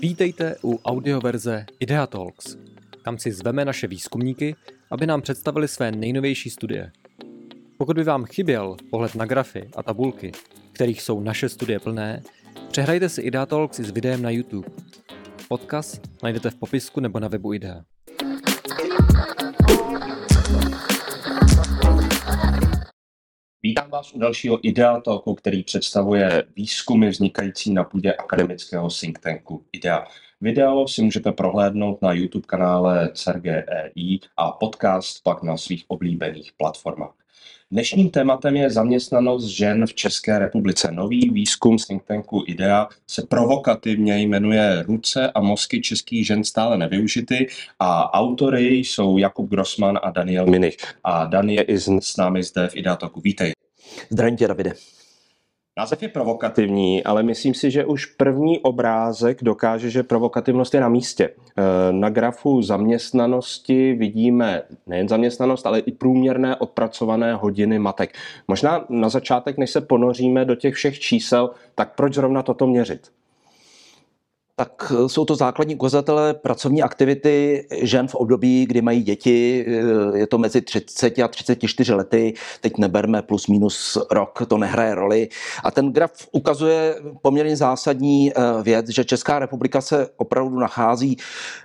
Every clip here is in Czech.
Vítejte u audioverze Idea Talks. Tam si zveme naše výzkumníky, aby nám představili své nejnovější studie. Pokud by vám chyběl pohled na grafy a tabulky, kterých jsou naše studie plné, přehrajte si Idea Talks s videem na YouTube. Odkaz najdete v popisku nebo na webu Idea. Vás u dalšího Idea Talku, který představuje výzkumy vznikající na půdě akademického think tanku IDEA. Video si můžete prohlédnout na YouTube kanále CERGEI a podcast pak na svých oblíbených platformách. Dnešním tématem je zaměstnanost žen v České republice. Nový výzkum z think tanku IDEA se provokativně jmenuje Ruce a mozky českých žen stále nevyužity a autory jsou Jakub Grossman a Daniel Minich. A Daniel je s námi zde v IDEA Talku. Vítej. Zdravím tě, Davide. Název je provokativní, ale myslím si, že už první obrázek dokáže, že provokativnost je na místě. E, na grafu zaměstnanosti vidíme nejen zaměstnanost, ale i průměrné odpracované hodiny matek. Možná na začátek, než se ponoříme do těch všech čísel, tak proč zrovna toto měřit? Tak eh, jsou to základní ukazatele pracovní aktivity žen v období, kdy mají děti. Eh, je to mezi 30 a 34 lety. Teď neberme plus minus rok, to nehraje roli. A ten graf ukazuje poměrně zásadní eh, věc, že Česká republika se opravdu nachází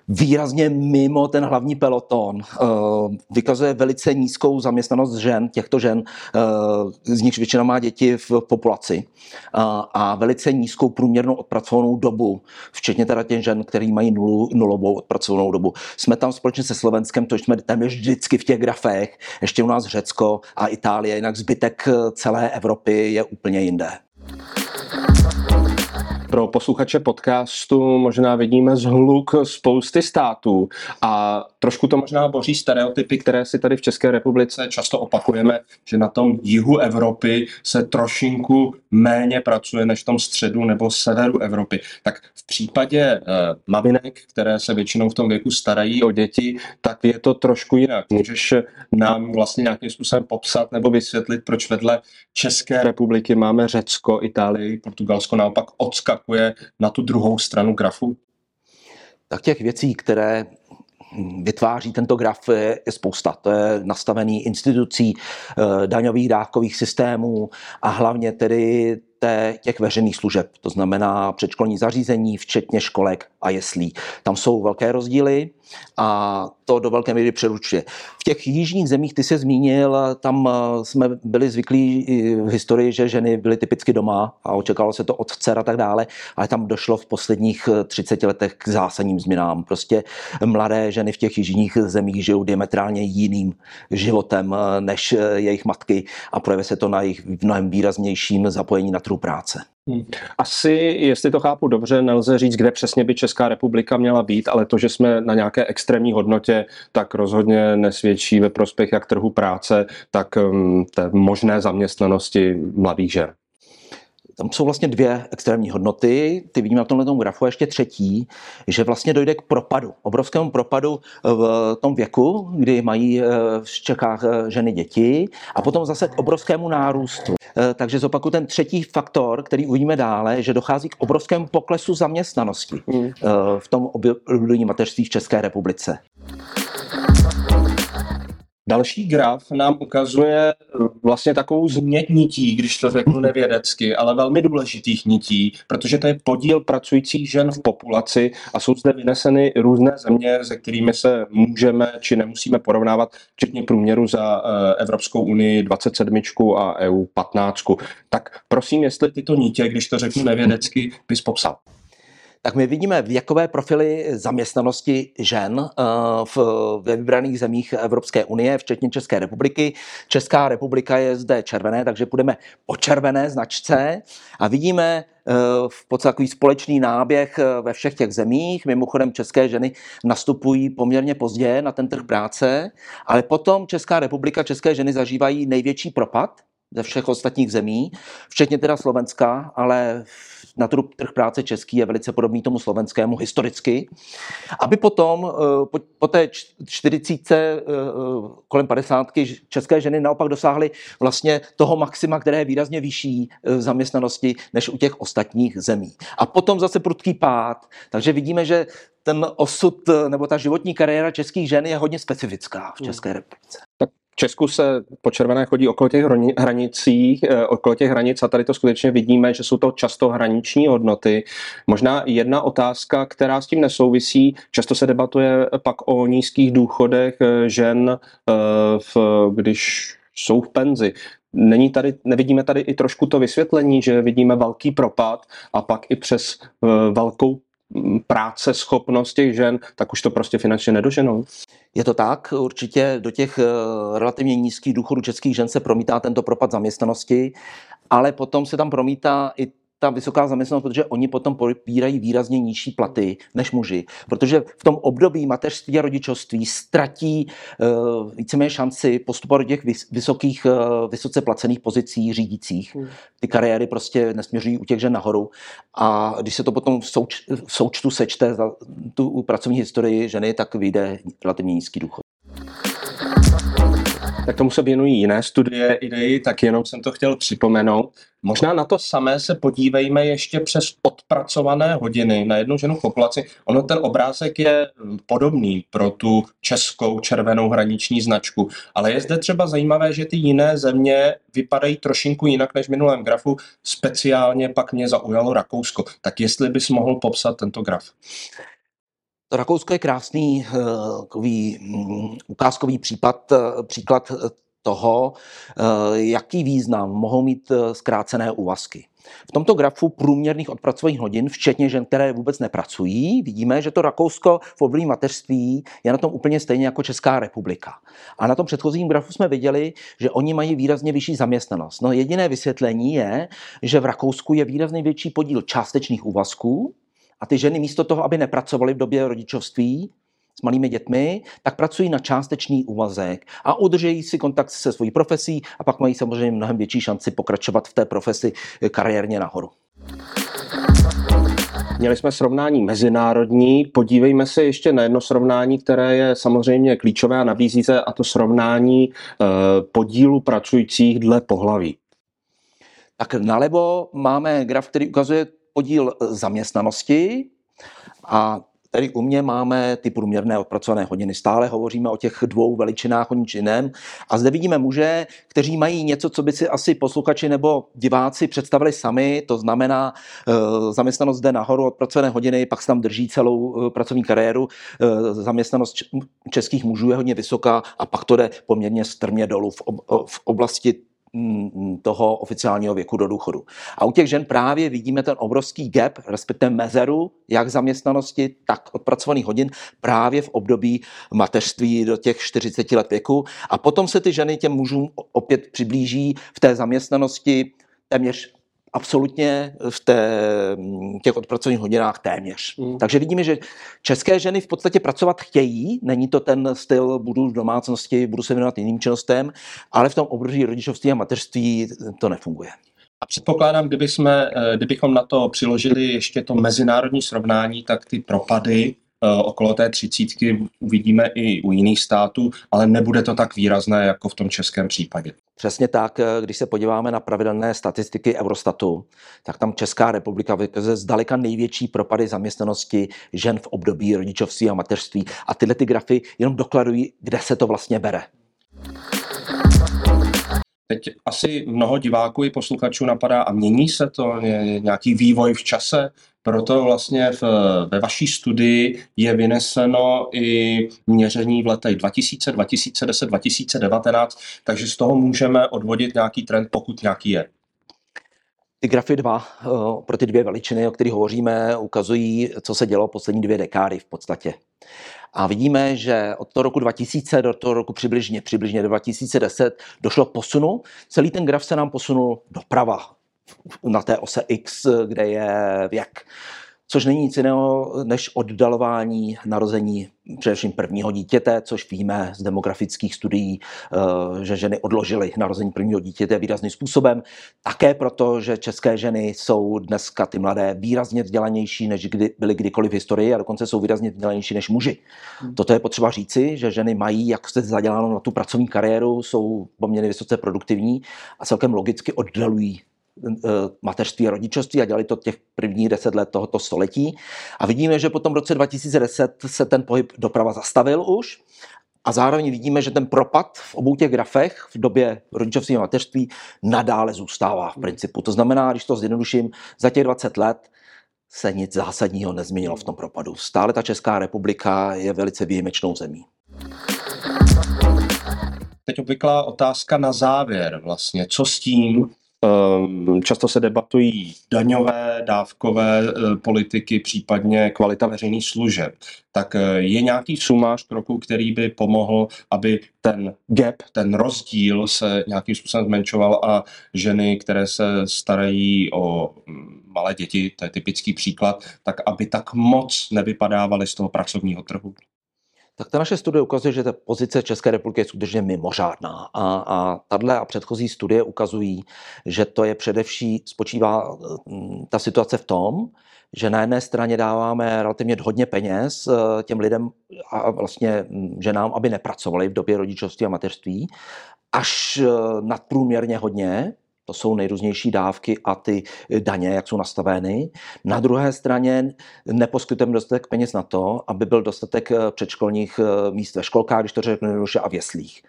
výrazně mimo ten hlavní peloton. Vykazuje velice nízkou zaměstnanost žen, těchto žen, z nichž většina má děti v populaci. A velice nízkou průměrnou odpracovanou dobu včetně teda těch žen, který mají nulu, nulovou odpracovanou dobu. Jsme tam společně se Slovenskem, to jsme tam vždycky v těch grafech, ještě u nás Řecko a Itálie, jinak zbytek celé Evropy je úplně jinde. Pro posluchače podcastu možná vidíme zhluk spousty států a trošku to možná boří stereotypy, které si tady v České republice často opakujeme, že na tom jihu Evropy se trošinku méně pracuje než v tom středu nebo severu Evropy. Tak případě uh, maminek, které se většinou v tom věku starají o děti, tak je to trošku jinak. Můžeš nám vlastně nějakým způsobem popsat nebo vysvětlit, proč vedle České republiky máme Řecko, Itálii, Portugalsko naopak odskakuje na tu druhou stranu grafu? Tak těch věcí, které vytváří tento graf je, je spousta. To je nastavený institucí, eh, daňových dávkových systémů a hlavně tedy té, těch veřejných služeb, to znamená předškolní zařízení, včetně školek a jeslí. Tam jsou velké rozdíly a to do velké míry přeručuje. V těch jižních zemích, ty se zmínil, tam eh, jsme byli zvyklí v historii, že ženy byly typicky doma a očekalo se to od dcer a tak dále, ale tam došlo v posledních 30 eh, letech k zásadním změnám. Prostě mladé ženy v těch jižních zemích žijou diametrálně jiným životem eh, než jejich matky a projevuje se to na jejich mnohem výraznějším zapojení na trhu práce. Hmm. Asi, jestli to chápu dobře, nelze říct, kde přesně by Česká republika měla být, ale to, že jsme na nějaké extrémní hodnotě, tak rozhodně nesvědčí ve prospěch jak trhu práce, tak um, té možné zaměstnanosti mladých žen. Tam jsou vlastně dvě extrémní hodnoty, ty vidíme na tomhle grafu, a ještě třetí, že vlastně dojde k propadu, obrovskému propadu v tom věku, kdy mají eh, v Čechách eh, ženy děti a potom zase k obrovskému nárůstu. Eh, takže zopakuju ten třetí faktor, který uvidíme dále, že dochází k obrovskému poklesu zaměstnanosti mm. v tom období mateřství v České republice. Další graf nám ukazuje vlastně takovou změť nití, když to řeknu nevědecky, ale velmi důležitých nití, protože to je podíl pracujících žen v populaci a jsou zde vyneseny různé země, se kterými se můžeme či nemusíme porovnávat, včetně průměru za eh, Evropskou unii 27 a EU 15. Tak prosím, jestli tyto nitě, když to řeknu nevědecky, bys popsal tak my vidíme věkové profily zaměstnanosti žen eh, v, ve vybraných zemích Evropské unie, včetně České republiky. Česká republika je zde červené, takže půjdeme po červené značce a vidíme eh, v podstatě takový společný náběh eh, ve všech těch zemích. Mimochodem české ženy nastupují poměrně pozdě na ten trh práce, ale potom Česká republika, české ženy zažívají největší propad ze všech ostatních zemí, včetně teda Slovenska, ale na trh, práce český je velice podobný tomu slovenskému historicky, aby potom eh, po, po té 40, eh, kolem 50 české ženy naopak dosáhly vlastně toho maxima, které je výrazně vyšší v eh, zaměstnanosti než u těch ostatních zemí. A potom zase prudký pád. Takže vidíme, že ten osud nebo ta životní kariéra českých žen je hodně specifická v České republice. Tak Česku se po červené chodí okolo těch hranicích, eh, okolo těch hranic a tady to skutečně vidíme, že jsou to často hraniční hodnoty. Možná jedna otázka, která s tím nesouvisí, často se debatuje pak o nízkých důchodech eh, žen, eh, v, když jsou v penzi. Není tady, nevidíme tady i trošku to vysvětlení, že vidíme velký propad a pak i přes velkou práce, schopnost těch žen, tak už to prostě finančně nedoženou. Je to tak, určitě do těch eh, relativně nízkých důchodů českých žen se promítá tento propad zaměstnanosti, ale potom se tam promítá i ta vysoká zaměstnanost, protože oni potom pobírají výrazně nižší platy než muži, protože v tom období mateřství a rodičovství ztratí uh, víceméně šanci postupovat do těch vysokých, uh, vysoce placených pozicí řídících. Hmm. Ty kariéry prostě nesměřují u těch žen nahoru a když se to potom v, souč, v součtu sečte za tu pracovní historii ženy, tak vyjde relativně nízký důchod tak tomu se věnují jiné studie, idei, tak jenom jsem to chtěl připomenout. Možná na to samé se podívejme ještě přes odpracované hodiny na jednu ženu v populaci. Ono ten obrázek je podobný pro tu českou červenou hraniční značku, ale je zde třeba zajímavé, že ty jiné země vypadají trošinku jinak než v minulém grafu. Speciálně pak mě zaujalo Rakousko. Tak jestli bys mohl popsat tento graf. To Rakousko je krásný uh, takový um, ukázkový případ, uh, příklad toho, uh, jaký význam mohou mít zkrácené úvazky. V tomto grafu průměrných odpracovaných hodin, včetně žen, které vůbec nepracují, vidíme, že to Rakousko v období mateřství je na tom úplně stejně jako Česká republika. A na tom předchozím grafu jsme viděli, že oni mají výrazně vyšší zaměstnanost. No jediné vysvětlení je, že v Rakousku je výrazně větší podíl částečných úvazků, a ty ženy místo toho, aby nepracovaly v době rodičovství s malými dětmi, tak pracují na částečný úvazek a udržejí si kontakt se svojí profesí a pak mají samozřejmě mnohem větší šanci pokračovat v té profesi kariérně nahoru. Měli jsme srovnání mezinárodní, podívejme se ještě na jedno srovnání, které je samozřejmě klíčové a nabízí se, a to srovnání eh, podílu pracujících dle pohlaví. Tak nalevo máme graf, který ukazuje podíl eh, zaměstnanosti a Tady u mě máme ty průměrné odpracované hodiny. Stále hovoříme o těch dvou veličinách, o nič jiném. A zde vidíme muže, kteří mají něco, co by si asi posluchači nebo diváci představili sami. To znamená e, zaměstnanost zde nahoru, odpracované hodiny, pak se tam drží celou e, pracovní kariéru. Zaměstnanost českých mužů je hodně vysoká a pak to jde poměrně strmě dolů v, ob, v oblasti toho oficiálního věku do důchodu. A u těch žen právě vidíme ten obrovský gap, respektive mezeru, jak zaměstnanosti, tak odpracovaných hodin právě v období mateřství do těch 40 let věku. A potom se ty ženy těm mužům opět přiblíží v té zaměstnanosti téměř absolutně v té, těch odpracovaných hodinách téměř. Mm. Takže vidíme, že české ženy v podstatě pracovat chtějí, není to ten styl, budu v domácnosti, budu se věnovat jiným činnostem, ale v tom období rodičovství a mateřství to nefunguje. A předpokládám, kdyby jsme, eh, kdybychom na to přiložili ještě to mezinárodní srovnání, tak ty propady okolo té třicítky uvidíme i u jiných států, ale nebude to tak výrazné jako v tom českém případě. Přesně tak, eh, když se podíváme na pravidelné statistiky Eurostatu, tak tam Česká republika vykazuje zdaleka největší propady zaměstnanosti žen v období rodičovství a mateřství. A tyhle ty grafy jenom dokladují, kde se to vlastně bere. Teď asi mnoho diváků i posluchačů napadá a mění se to, je nějaký vývoj v čase, proto vlastně v, ve vaší studii je vyneseno i měření v letech 2000, 2010, 2019, takže z toho můžeme odvodit nějaký trend, pokud nějaký je. Ty grafy dva eh, pro ty dvě veličiny, o kterých hovoříme, ukazují, co se dělo poslední dvě dekády v podstatě. A vidíme, že od toho roku 2000 do toho roku přibližně, přibližně do 2010 došlo k posunu. Celý ten graf se nám posunul doprava na té ose X, kde je věk. Což není nic jiného než oddalování narození především prvního dítěte, což víme z demografických studií, eh, že ženy odložily narození prvního dítěte výrazným způsobem. Také proto, že české ženy jsou dneska ty mladé výrazně vzdělanější, než kdy byly kdykoliv v historii a dokonce jsou výrazně vzdělanější než muži. Hmm. Toto je potřeba říci, že ženy mají, jak jste zaděláno na tu pracovní kariéru, jsou poměrně vysoce produktivní a celkem logicky oddalují mateřství a rodičovství a dělali to těch prvních deset let tohoto století. A vidíme, že potom v roce 2010 se ten pohyb doprava zastavil už a zároveň vidíme, že ten propad v obou těch grafech v době rodičovství a mateřství nadále zůstává v principu. To znamená, když to zjednoduším, za těch 20 let se nic zásadního nezměnilo v tom propadu. Stále ta Česká republika je velice výjimečnou zemí. Teď obvyklá otázka na závěr vlastně. Co s tím, často se debatují daňové, dávkové eh, politiky, případně kvalita veřejných služeb. Tak eh, je nějaký sumář kroků, který by pomohl, aby ten gap, ten rozdíl se nějakým způsobem zmenšoval a ženy, které se starají o mm, malé děti, to je typický příklad, tak aby tak moc nevypadávaly z toho pracovního trhu? Tak ta naše studie ukazuje, že ta pozice České republiky je skutečně mimořádná. A, a tahle a předchozí studie ukazují, že to je především, spočívá mm, ta situace v tom, že na jedné straně dáváme relativně hodně peněz eh, těm lidem a vlastně mm, ženám, aby nepracovali v době rodičovství a mateřství, až eh, nadprůměrně hodně, to jsou nejrůznější dávky a ty daně, jak jsou nastaveny. Na druhé straně neposkytujeme dostatek peněz na to, aby byl dostatek eh, předškolních eh, míst ve školkách, když to řeknu jednoduše, a v jeslích.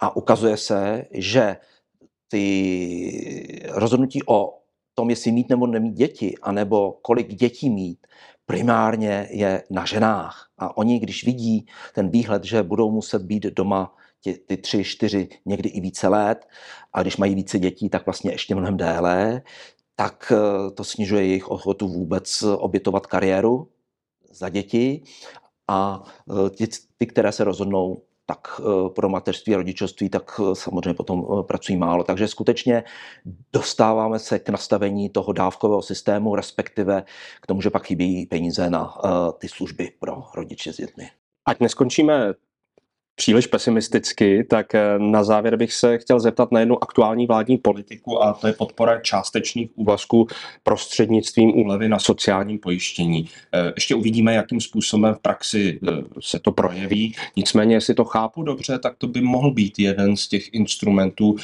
A ukazuje se, že ty rozhodnutí o tom, jestli mít nebo nemít děti, anebo kolik dětí mít, primárně je na ženách. A oni, když vidí ten výhled, že budou muset být doma ty, ty tři, čtyři, někdy i více let. A když mají více dětí, tak vlastně ještě mnohem déle, tak eh, to snižuje jejich ochotu vůbec obětovat kariéru za děti. A eh, ty, ty které se rozhodnou tak eh, pro mateřství a rodičovství, tak samozřejmě potom pracují málo. Takže skutečně dostáváme se k nastavení toho dávkového systému, respektive k tomu, že pak chybí peníze na ty služby pro rodiče s dětmi. Ať neskončíme příliš pesimisticky, tak eh, na závěr bych se chtěl zeptat na jednu aktuální vládní politiku a to je podpora částečných úvazků prostřednictvím úlevy na sociálním pojištění. Eh, ještě uvidíme, jakým způsobem v praxi eh, se to projeví. Nicméně, jestli to chápu dobře, tak to by mohl být jeden z těch instrumentů,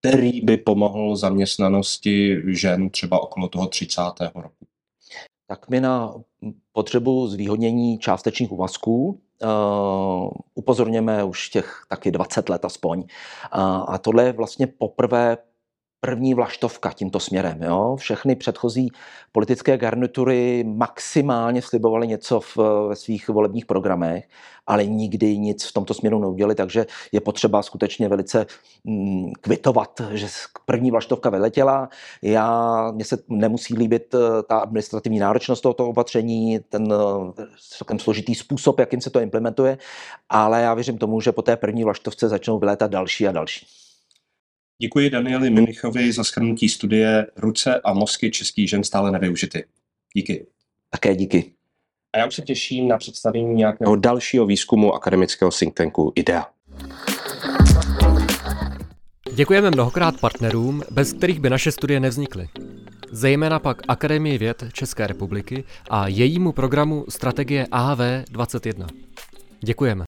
který by pomohl zaměstnanosti žen třeba okolo toho 30. roku. Tak my na potřebu zvýhodnění částečných úvazků Uh, upozorněme už těch taky 20 let aspoň. Uh, a tohle je vlastně poprvé první vlaštovka tímto směrem. Jo? Všechny předchozí politické garnitury maximálně slibovaly něco v, ve svých volebních programech, ale nikdy nic v tomto směru neudělali, takže je potřeba skutečně velice mm, kvitovat, že první vlaštovka vyletěla. Já, mně se nemusí líbit eh, ta administrativní náročnost tohoto opatření, ten eh, ten složitý způsob, jakým se to implementuje, ale já věřím tomu, že po té první vlaštovce začnou vylétat další a další. Děkuji Danieli Minichovi za schrnutí studie Ruce a mozky českých žen stále nevyužity. Díky. Také díky. A já už se těším na představení nějakého dalšího výzkumu akademického think tanku IDEA. Děkujeme mnohokrát partnerům, bez kterých by naše studie nevznikly. Zejména pak Akademii věd České republiky a jejímu programu Strategie AV 21. Děkujeme.